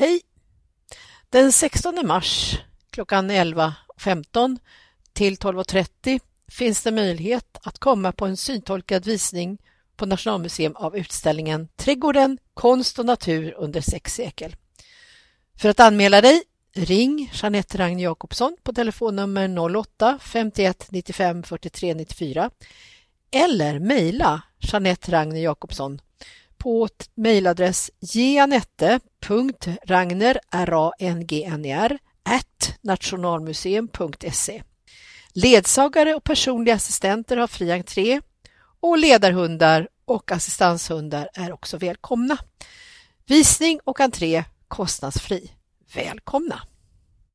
Hej! Den 16 mars klockan 11.15 till 12.30 finns det möjlighet att komma på en syntolkad visning på Nationalmuseum av utställningen Trädgården, konst och natur under sex sekel. För att anmäla dig, ring Jeanette Ragn Jakobsson på telefonnummer 08-51 95 43 94 eller mejla Jeanette Ragn Jakobsson på mejladress janette.ragner, at nationalmuseum.se. Ledsagare och personliga assistenter har fri entré och ledarhundar och assistanshundar är också välkomna. Visning och entré kostnadsfri. Välkomna!